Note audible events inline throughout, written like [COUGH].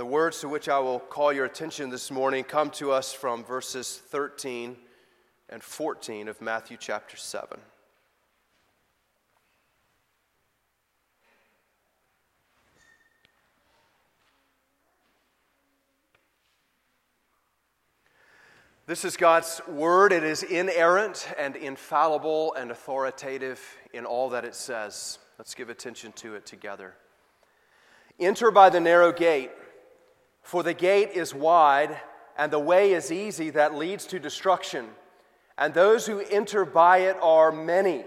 The words to which I will call your attention this morning come to us from verses 13 and 14 of Matthew chapter 7. This is God's word. It is inerrant and infallible and authoritative in all that it says. Let's give attention to it together. Enter by the narrow gate, for the gate is wide and the way is easy that leads to destruction, and those who enter by it are many.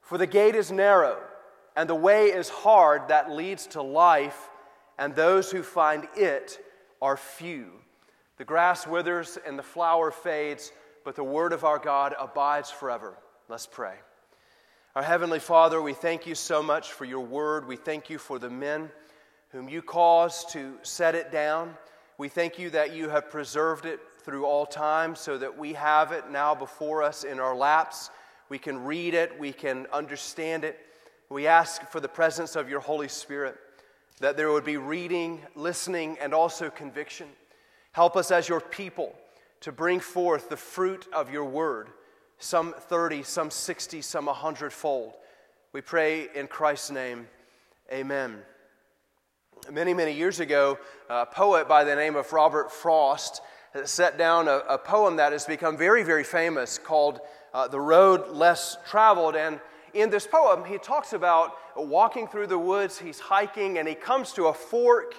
For the gate is narrow and the way is hard that leads to life, and those who find it are few. The grass withers and the flower fades, but the word of our God abides forever. Let's pray. Our Heavenly Father, we thank you so much for your word. We thank you for the men whom you caused to set it down. We thank you that you have preserved it through all time so that we have it now before us in our laps. We can read it, we can understand it. We ask for the presence of your Holy Spirit, that there would be reading, listening, and also conviction. Help us as your people to bring forth the fruit of your word, some 30, some 60, some 100 fold. We pray in Christ's name. Amen. Many, many years ago, a poet by the name of Robert Frost set down a, a poem that has become very, very famous called uh, The Road Less Traveled. And in this poem, he talks about walking through the woods, he's hiking, and he comes to a fork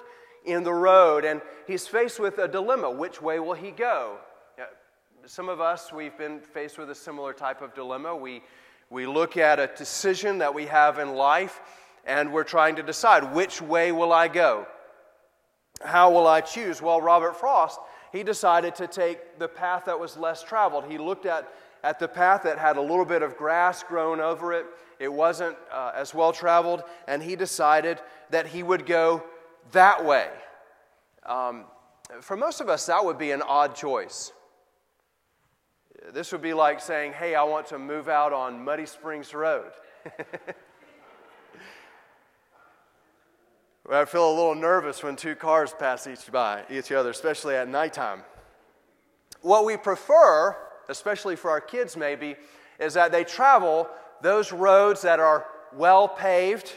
in the road, and he's faced with a dilemma. Which way will he go? Some of us, we've been faced with a similar type of dilemma. We, we look at a decision that we have in life, and we're trying to decide which way will I go? How will I choose? Well, Robert Frost, he decided to take the path that was less traveled. He looked at, at the path that had a little bit of grass grown over it, it wasn't uh, as well traveled, and he decided that he would go that way. Um, for most of us, that would be an odd choice. This would be like saying, Hey, I want to move out on Muddy Springs Road. [LAUGHS] I feel a little nervous when two cars pass each by each other, especially at nighttime. What we prefer, especially for our kids maybe, is that they travel those roads that are well paved,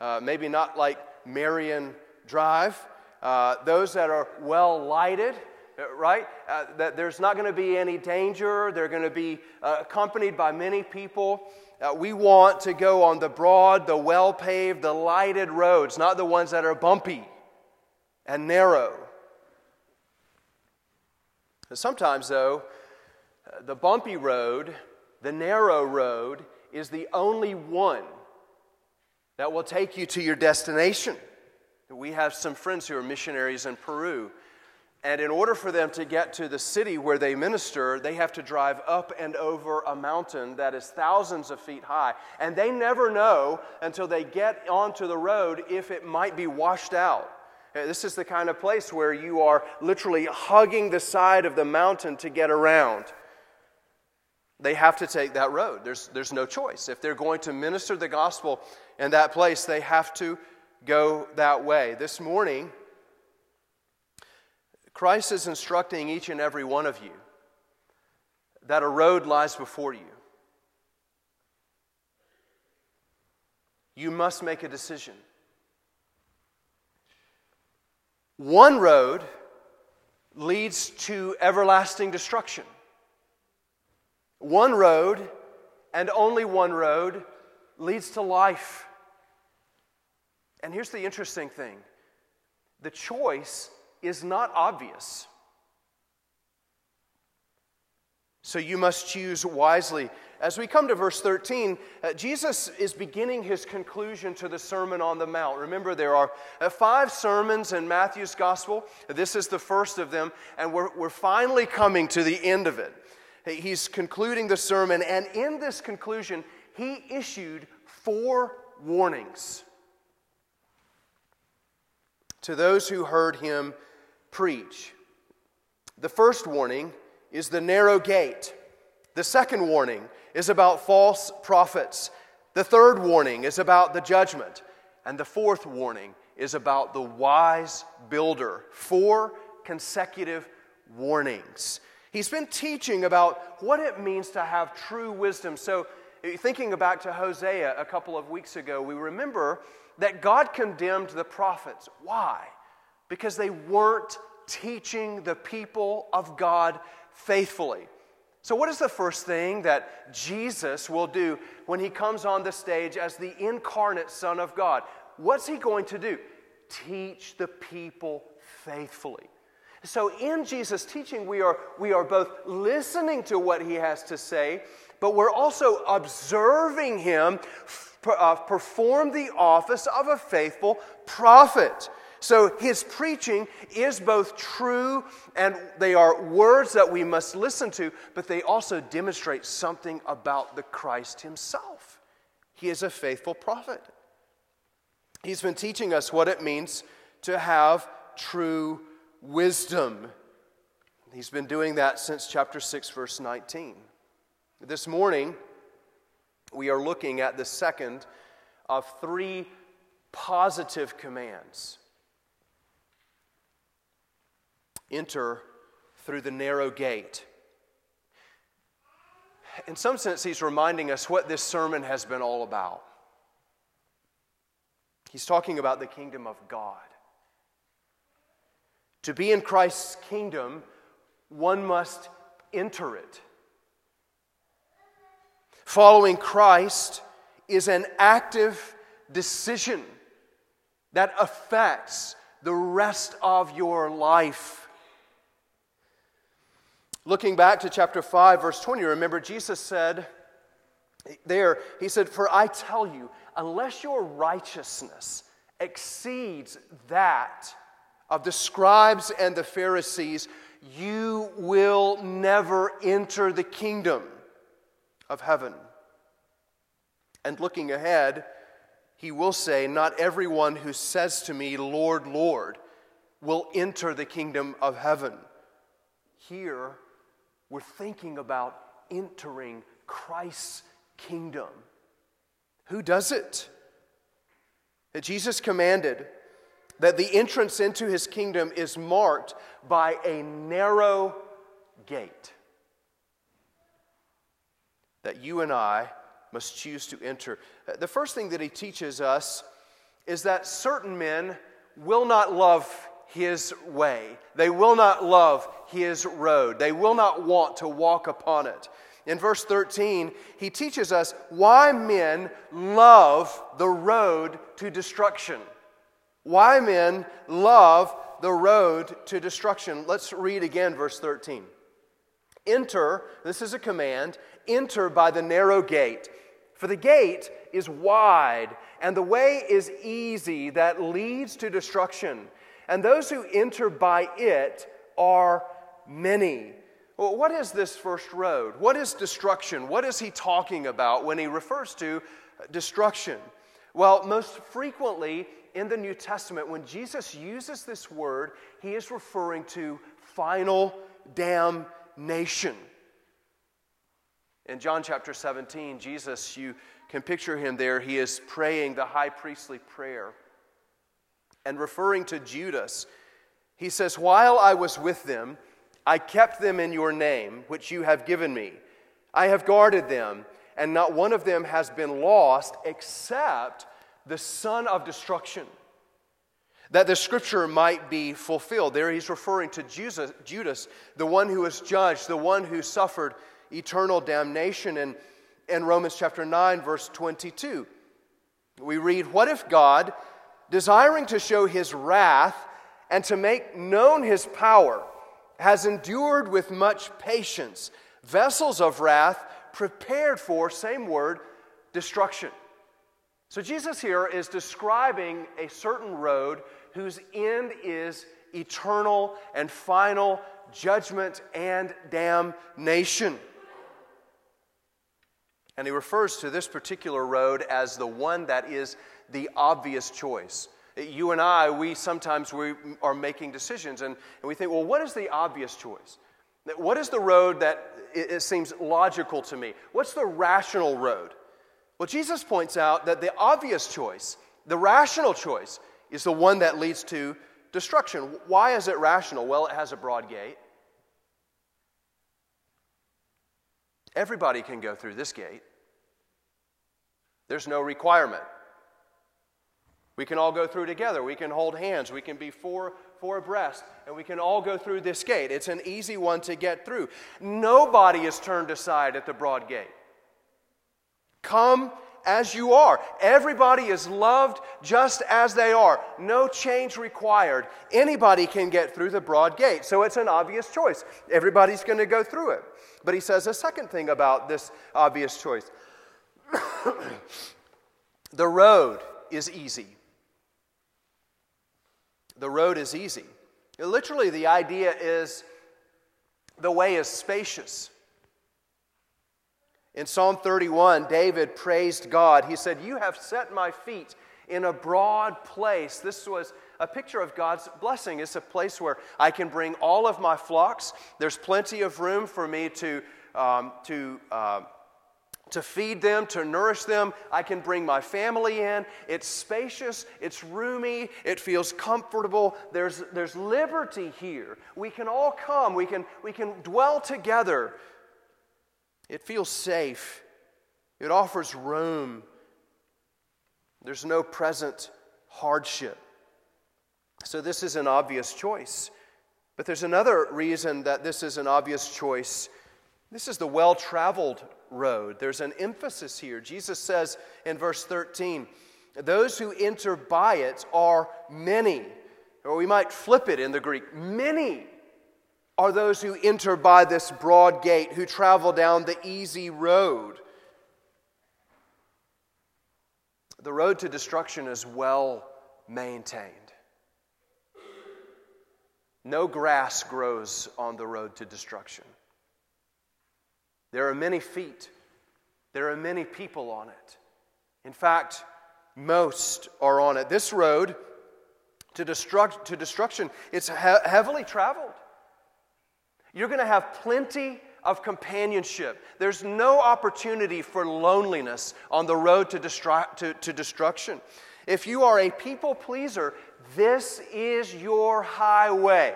uh, maybe not like Marion drive, uh, those that are well lighted, uh, right? Uh, that there's not going to be any danger. They're going to be uh, accompanied by many people. Uh, we want to go on the broad, the well paved, the lighted roads, not the ones that are bumpy and narrow. Sometimes, though, uh, the bumpy road, the narrow road, is the only one that will take you to your destination. We have some friends who are missionaries in Peru. And in order for them to get to the city where they minister, they have to drive up and over a mountain that is thousands of feet high. And they never know until they get onto the road if it might be washed out. Uh, this is the kind of place where you are literally hugging the side of the mountain to get around. They have to take that road. There's, there's no choice. If they're going to minister the gospel in that place, they have to go that way. This morning, Christ is instructing each and every one of you that a road lies before you. You must make a decision. One road leads to everlasting destruction. One road, and only one road, leads to life. And here's the interesting thing the choice is not obvious. So you must choose wisely. As we come to verse 13, uh, Jesus is beginning his conclusion to the Sermon on the Mount. Remember, there are uh, five sermons in Matthew's Gospel. This is the first of them, and we're, we're finally coming to the end of it. He's concluding the sermon, and in this conclusion, he issued four warnings to those who heard him preach. The first warning is the narrow gate. The second warning is about false prophets. The third warning is about the judgment. And the fourth warning is about the wise builder. Four consecutive warnings. He's been teaching about what it means to have true wisdom. So, eh, thinking back to Hosea a couple of weeks ago, we remember that God condemned the prophets. Why? Because they weren't teaching the people of God faithfully. So, what is the first thing that Jesus will do when he comes on the stage as the incarnate Son of God? What's he going to do? Teach the people faithfully. So, in Jesus' teaching, we are, we are both listening to what he has to say, but we're also observing him uh, perform the office of a faithful prophet. So his preaching is both true and they are words that we must listen to, but they also demonstrate something about the Christ himself. He is a faithful prophet. He's been teaching us what it means to have true wisdom. He's been doing that since chapter 6, verse 19. This morning, we are looking at the second of three positive commands enter through the narrow gate. In some sense, he's reminding us what this sermon has been all about. He's talking about the kingdom of God. To be in Christ's kingdom, one must enter it. Following Christ is an active decision that affects the rest of your life. Looking back to chapter 5, verse 20, remember Jesus said there, He said, For I tell you, unless your righteousness exceeds that of the scribes and the Pharisees, you will never enter the kingdom of heaven. And looking ahead, he will say, Not everyone who says to me, Lord, Lord, will enter the kingdom of heaven. Here, we're thinking about entering Christ's kingdom. Who does it? That Jesus commanded that the entrance into his kingdom is marked by a narrow gate that you and I must choose to enter. The first thing that he teaches us is that certain men will not love his way, they will not love his road, they will not want to walk upon it. In verse 13, he teaches us why men love the road to destruction. Why men love the road to destruction. Let's read again verse 13. Enter, this is a command, enter by the narrow gate. For the gate is wide, and the way is easy that leads to destruction. And those who enter by it are many. Well, what is this first road? What is destruction? What is he talking about when he refers to destruction? Well, most frequently, in the New Testament, when Jesus uses this word, he is referring to final damnation. In John chapter 17, Jesus, you can picture him there, he is praying the high priestly prayer. And referring to Judas, he says, While I was with them, I kept them in your name, which you have given me. I have guarded them, and not one of them has been lost except the son of destruction, that the scripture might be fulfilled. There he's referring to Judas, Judas, the one who was judged, the one who suffered eternal damnation. And in Romans chapter 9, verse 22, we read, What if God, desiring to show his wrath and to make known his power, has endured with much patience vessels of wrath prepared for, same word, destruction? So, Jesus here is describing a certain road whose end is eternal and final judgment and damnation. And he refers to this particular road as the one that is the obvious choice. You and I, we sometimes we are making decisions and, and we think, well, what is the obvious choice? What is the road that it, seems logical to me? What's the rational road? Well, Jesus points out that the obvious choice, the rational choice, is the one that leads to destruction. Why is it rational? Well, it has a broad gate. Everybody can go through this gate. There's no requirement. We can all go through together. We can hold hands. We can be four, four abreast, and we can all go through this gate. It's an easy one to get through. Nobody is turned aside at the broad gate. Come as you are. Everybody is loved just as they are. No change required. Anybody can get through the broad gate. So it's an obvious choice. Everybody's going to go through it. But he says a second thing about this obvious choice [COUGHS] the road is easy. The road is easy. Literally, the idea is the way is spacious. In Psalm 31, David praised God. He said, You have set my feet in a broad place. This was a picture of God's blessing. It's a place where I can bring all of my flocks. There's plenty of room for me to, um, to uh, to feed them, to nourish them. I can bring my family in. It's spacious, it's roomy, it feels comfortable. There's, there's liberty here. We can all come, we can, we can dwell together. It feels safe, it offers room. There's no present hardship. So, this is an obvious choice. But there's another reason that this is an obvious choice. This is the well traveled road. There's an emphasis here. Jesus says in verse 13, those who enter by it are many. Or we might flip it in the Greek many are those who enter by this broad gate, who travel down the easy road. The road to destruction is well maintained. No grass grows on the road to destruction. There are many feet, there are many people on it. In fact, most are on it. This road to, destruct, to destruction, it's he- heavily traveled. You're going to have plenty of companionship. There's no opportunity for loneliness on the road to, to, to destruction. If you are a people pleaser, this is your highway.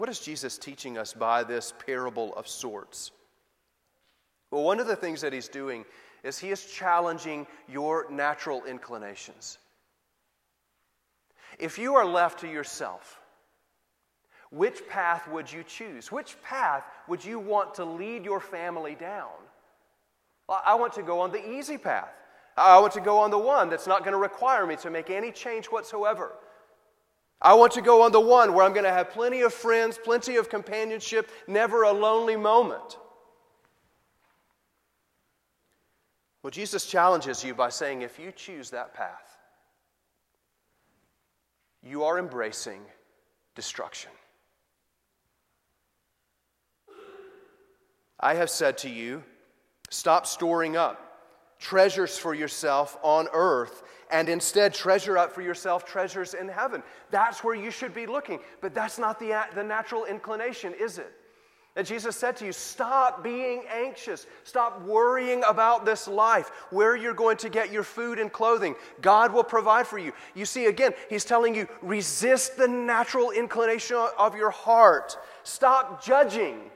What is Jesus teaching us by this parable of sorts? Well, one of the things that he's doing is he is challenging your natural inclinations. If you are left to yourself, which path would you choose? Which path would you want to lead your family down? I want to go on the easy path. I want to go on the one that's not going to require me to make any change whatsoever. I want to go on the one where I'm going to have plenty of friends, plenty of companionship, never a lonely moment. Well, Jesus challenges you by saying if you choose that path, you are embracing destruction. I have said to you, stop storing up treasures for yourself on earth and instead treasure up for yourself treasures in heaven. That's where you should be looking. But that's not the, the natural inclination, is it? And Jesus said to you, Stop being anxious. Stop worrying about this life, where you're going to get your food and clothing. God will provide for you. You see, again, He's telling you, resist the natural inclination of your heart. Stop judging.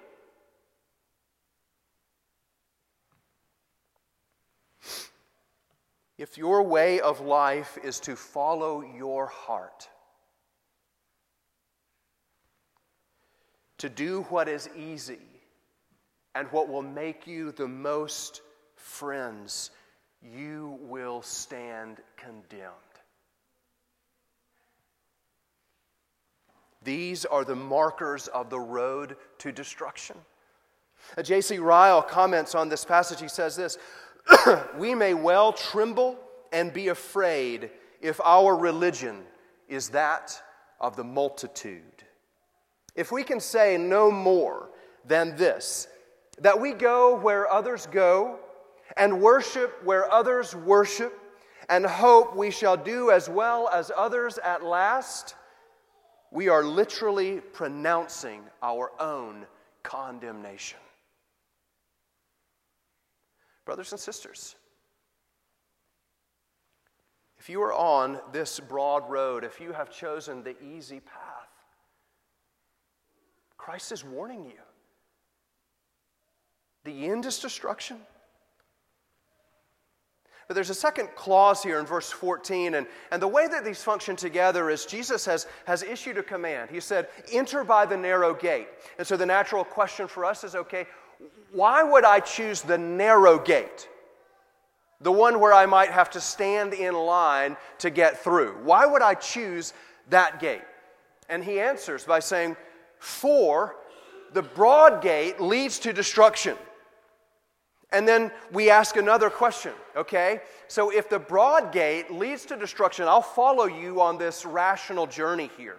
If your way of life is to follow your heart, to do what is easy and what will make you the most friends, you will stand condemned. These are the markers of the road to destruction. J.C. Ryle comments on this passage. He says this [COUGHS] we may well tremble and be afraid if our religion is that of the multitude. If we can say no more than this, that we go where others go, and worship where others worship, and hope we shall do as well as others at last, we are literally pronouncing our own condemnation. Brothers and sisters, If you are on this broad road, if you have chosen the easy path, Christ is warning you. The end is destruction. But there's a second clause here in verse 14, and, and the way that these function together is Jesus has, has issued a command. He said, Enter by the narrow gate. And so the natural question for us is okay, why would I choose the narrow gate? The one where I might have to stand in line to get through. Why would I choose that gate? And he answers by saying, For the broad gate leads to destruction and then we ask another question, okay? So if the broad gate leads to destruction, I'll follow you on this rational journey here.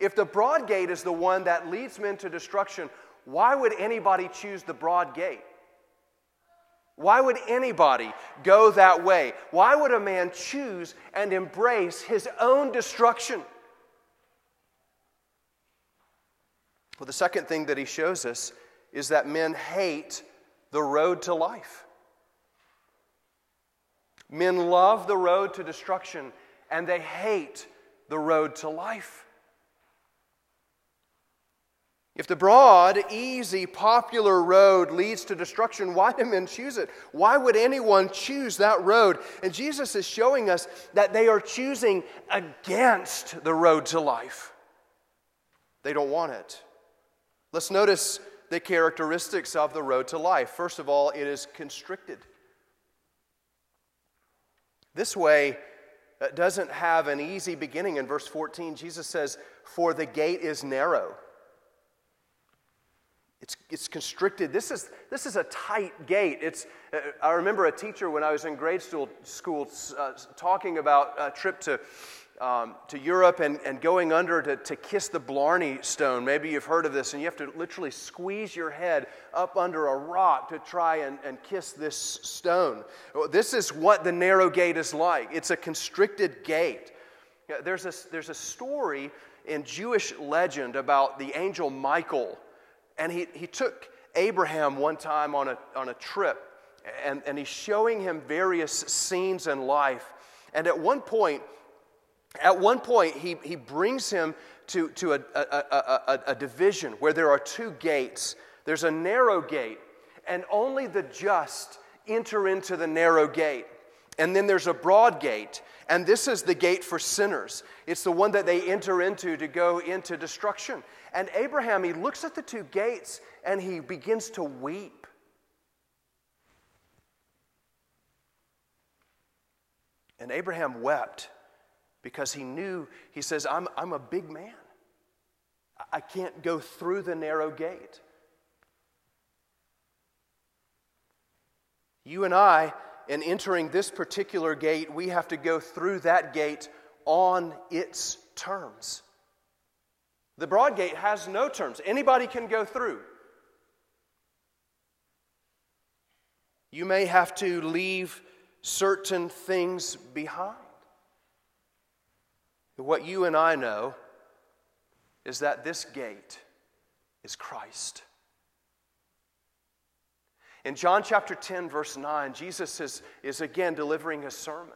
If the broad gate is the one that leads men to destruction, why would anybody choose the broad gate? Why would anybody go that way? Why would a man choose and embrace his own destruction? Well, the second thing that he shows us is that men hate the road to life. Men love the road to destruction and they hate the road to life. If the broad, easy, popular road leads to destruction, why do men choose it? Why would anyone choose that road? And Jesus is showing us that they are choosing against the road to life. They don't want it. Let's notice the characteristics of the road to life. First of all, it is constricted. This way uh, doesn't have an easy beginning. In verse 14, Jesus says, For the gate is narrow. It's, it's constricted. This is, this is a tight gate. It's, uh, I remember a teacher when I was in grade school, school uh, talking about a trip to um, to Europe and, and going under to, to kiss the Blarney Stone. Maybe you've heard of this, and you have to literally squeeze your head up under a rock to try and, and kiss this stone. This is what the narrow gate is like it's a constricted gate. There's a, there's a story in Jewish legend about the angel Michael, and he, he took Abraham one time on a, on a trip, and, and he's showing him various scenes in life. And at one point, at one point, he, he brings him to, to a, a, a, a, division where there are two gates. There's a narrow gate, and only the just enter into the narrow gate. And then there's a broad gate, and this is the gate for sinners. It's the one that they enter into to go into destruction. And Abraham, he looks at the two gates and he begins to weep. And Abraham wept because he knew, he says, I'm, I'm a big man. I can't go through the narrow gate. You and I, in entering this particular gate, we have to go through that gate on its terms. The broad gate has no terms, anybody can go through. You may have to leave certain things behind. What you and I know is that this gate is Christ. In John chapter 10, verse 9, Jesus is, is again delivering a sermon.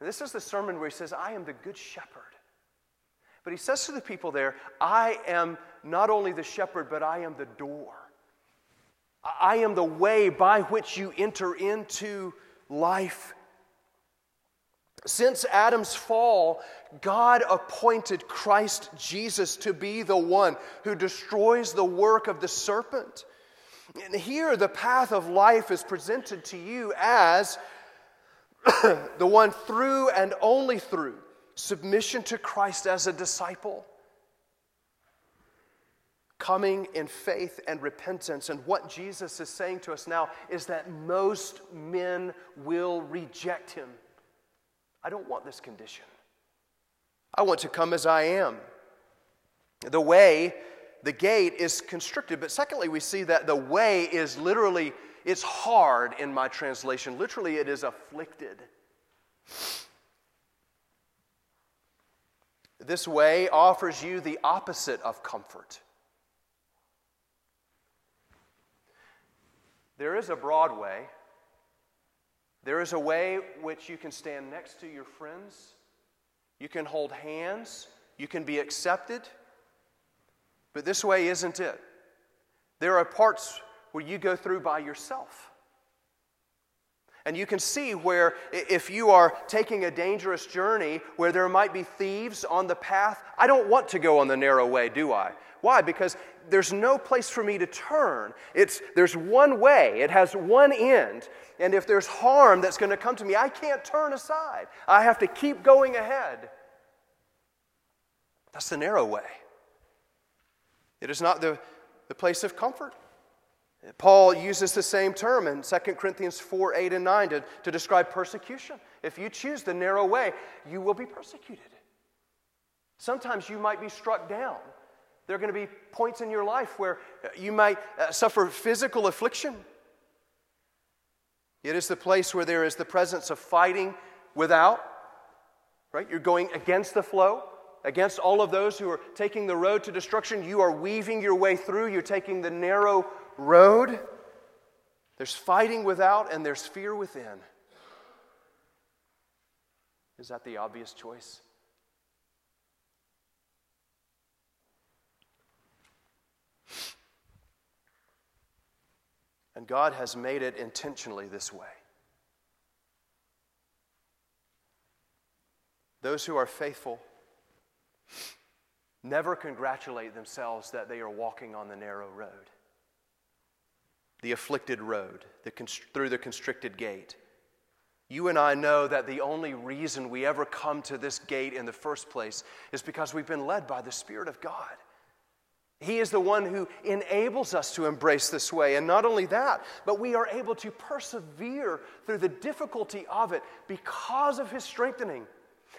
And this is the sermon where he says, I am the good shepherd. But he says to the people there, I am not only the shepherd, but I am the door. I am the way by which you enter into life. Since Adam's fall, God appointed Christ Jesus to be the one who destroys the work of the serpent. And here, the path of life is presented to you as [COUGHS] the one through and only through submission to Christ as a disciple, coming in faith and repentance. And what Jesus is saying to us now is that most men will reject him. I don't want this condition. I want to come as I am. The way, the gate is constricted, but secondly, we see that the way is literally, it's hard in my translation. Literally, it is afflicted. This way offers you the opposite of comfort. There is a broad way, There is a way which you can stand next to your friends, you can hold hands, you can be accepted, but this way isn't it. There are parts where you go through by yourself. And you can see where, if you are taking a dangerous journey where there might be thieves on the path, I don't want to go on the narrow way, do I? Why? Because there's no place for me to turn. It's, there's one way, it has one end. And if there's harm that's going to come to me, I can't turn aside. I have to keep going ahead. That's the narrow way. It is not the, the place of comfort. Paul uses the same term in 2 Corinthians 4 8 and 9 to, to describe persecution. If you choose the narrow way, you will be persecuted. Sometimes you might be struck down. There are going to be points in your life where you might uh, suffer physical affliction. It is the place where there is the presence of fighting without, right? You're going against the flow, against all of those who are taking the road to destruction. You are weaving your way through, you're taking the narrow road. There's fighting without and there's fear within. Is that the obvious choice? And God has made it intentionally this way. Those who are faithful never congratulate themselves that they are walking on the narrow road the afflicted road, the const- through the constricted gate. You and I know that the only reason we ever come to this gate in the first place is because we've been led by the Spirit of God. He is the one who enables us to embrace this way. And not only that, but we are able to persevere through the difficulty of it because of His strengthening.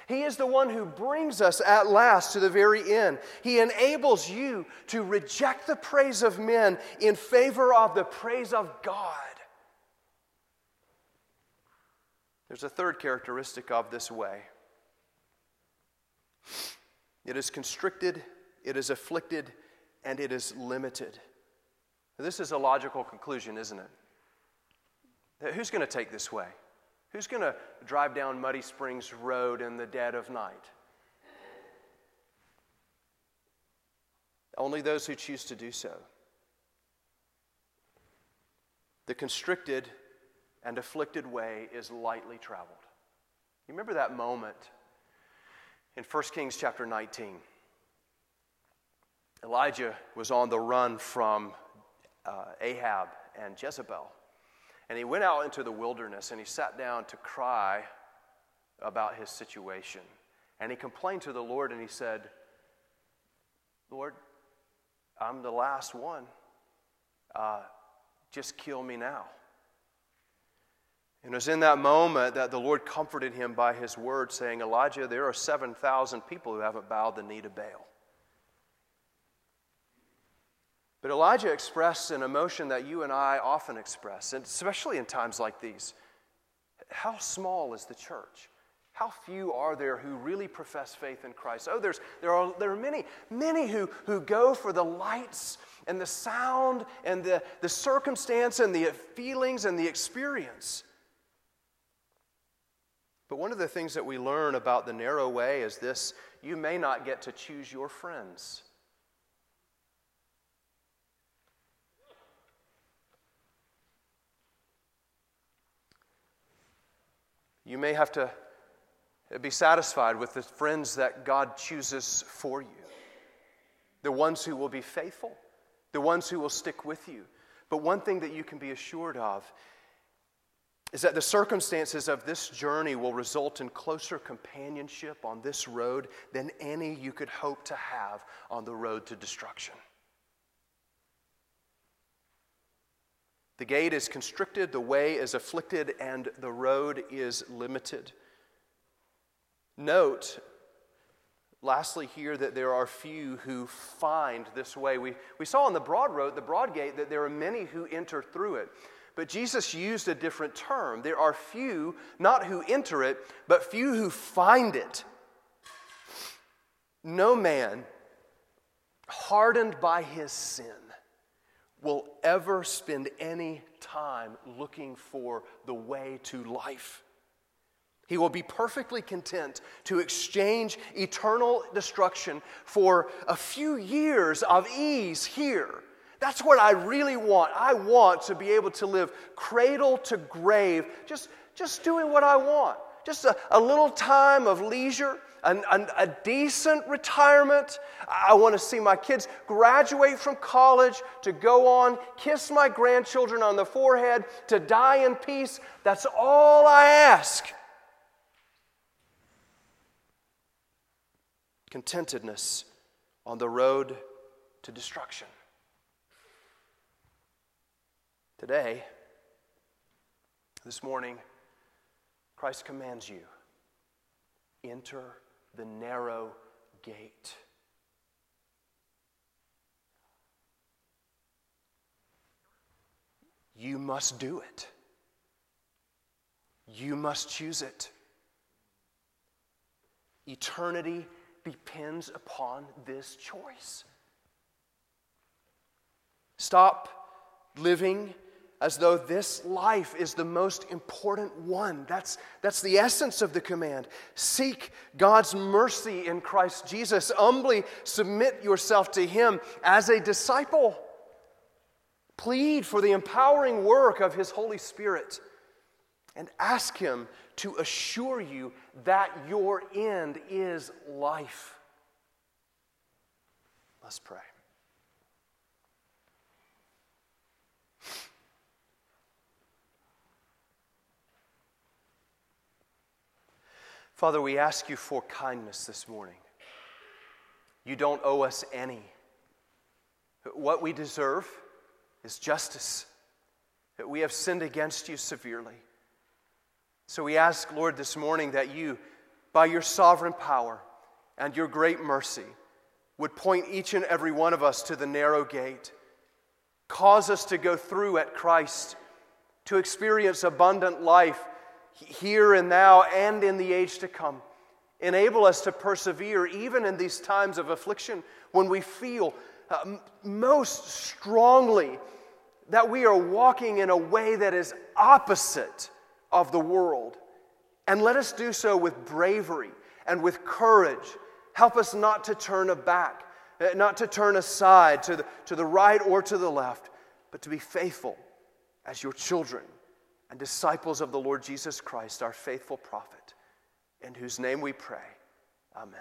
He is the one who brings us at last to the very end. He enables you to reject the praise of men in favor of the praise of God. There's a third characteristic of this way it is constricted, it is afflicted, and it is limited. This is a logical conclusion, isn't it? Who's going to take this way? Who's going to drive down Muddy Springs Road in the dead of night? Only those who choose to do so. The constricted and afflicted way is lightly traveled. You remember that moment in 1 Kings chapter 19? Elijah was on the run from uh, Ahab and Jezebel. And he went out into the wilderness and he sat down to cry about his situation. And he complained to the Lord and he said, Lord, I'm the last one. Uh, just kill me now. And it was in that moment that the Lord comforted him by his word, saying, Elijah, there are 7,000 people who haven't bowed the knee to Baal. But Elijah expressed an emotion that you and I often express, and especially in times like these. How small is the church? How few are there who really profess faith in Christ? Oh, there's, there, are, there are many, many who, who go for the lights and the sound and the, the circumstance and the feelings and the experience. But one of the things that we learn about the narrow way is this you may not get to choose your friends. You may have to be satisfied with the friends that God chooses for you, the ones who will be faithful, the ones who will stick with you. But one thing that you can be assured of is that the circumstances of this journey will result in closer companionship on this road than any you could hope to have on the road to destruction. The gate is constricted, the way is afflicted, and the road is limited. Note, lastly, here that there are few who find this way. We, we saw on the broad road, the broad gate, that there are many who enter through it. But Jesus used a different term. There are few, not who enter it, but few who find it. No man hardened by his sin will ever spend any time looking for the way to life. He will be perfectly content to exchange eternal destruction for a few years of ease here. That's what I really want. I want to be able to live cradle to grave, just, just doing what I want. Just a, a little time of leisure, an, an, a decent retirement. I want to see my kids graduate from college, to go on, kiss my grandchildren on the forehead, to die in peace. That's all I ask. contentedness on the road to destruction. Today, this morning, Christ commands you enter the narrow gate. You must do it. You must choose it. Eternity depends upon this choice. Stop living as though this life is the most important one. That's, that's the essence of the command. Seek God's mercy in Christ Jesus. Humbly submit yourself to Him as a disciple. Plead for the empowering work of His Holy Spirit and ask Him to assure you that your end is life. Let's pray. Father, we ask you for kindness this morning. You don't owe us any. What we deserve is justice. That we have sinned against you severely. So we ask, Lord, this morning that you, by your sovereign power and your great mercy, would point each and every one of us to the narrow gate. Cause us to go through at Christ, to experience abundant life here and now and in the age to come. Enable us to persevere even in these times of affliction when we feel uh, most strongly that we are walking in a way that is opposite of the world. And let us do so with bravery and with courage. Help us not to turn back, eh, not to turn aside to the, to the right or to the left, but to be faithful as your children and disciples of the Lord Jesus Christ, our faithful prophet, in whose name we pray. Amen.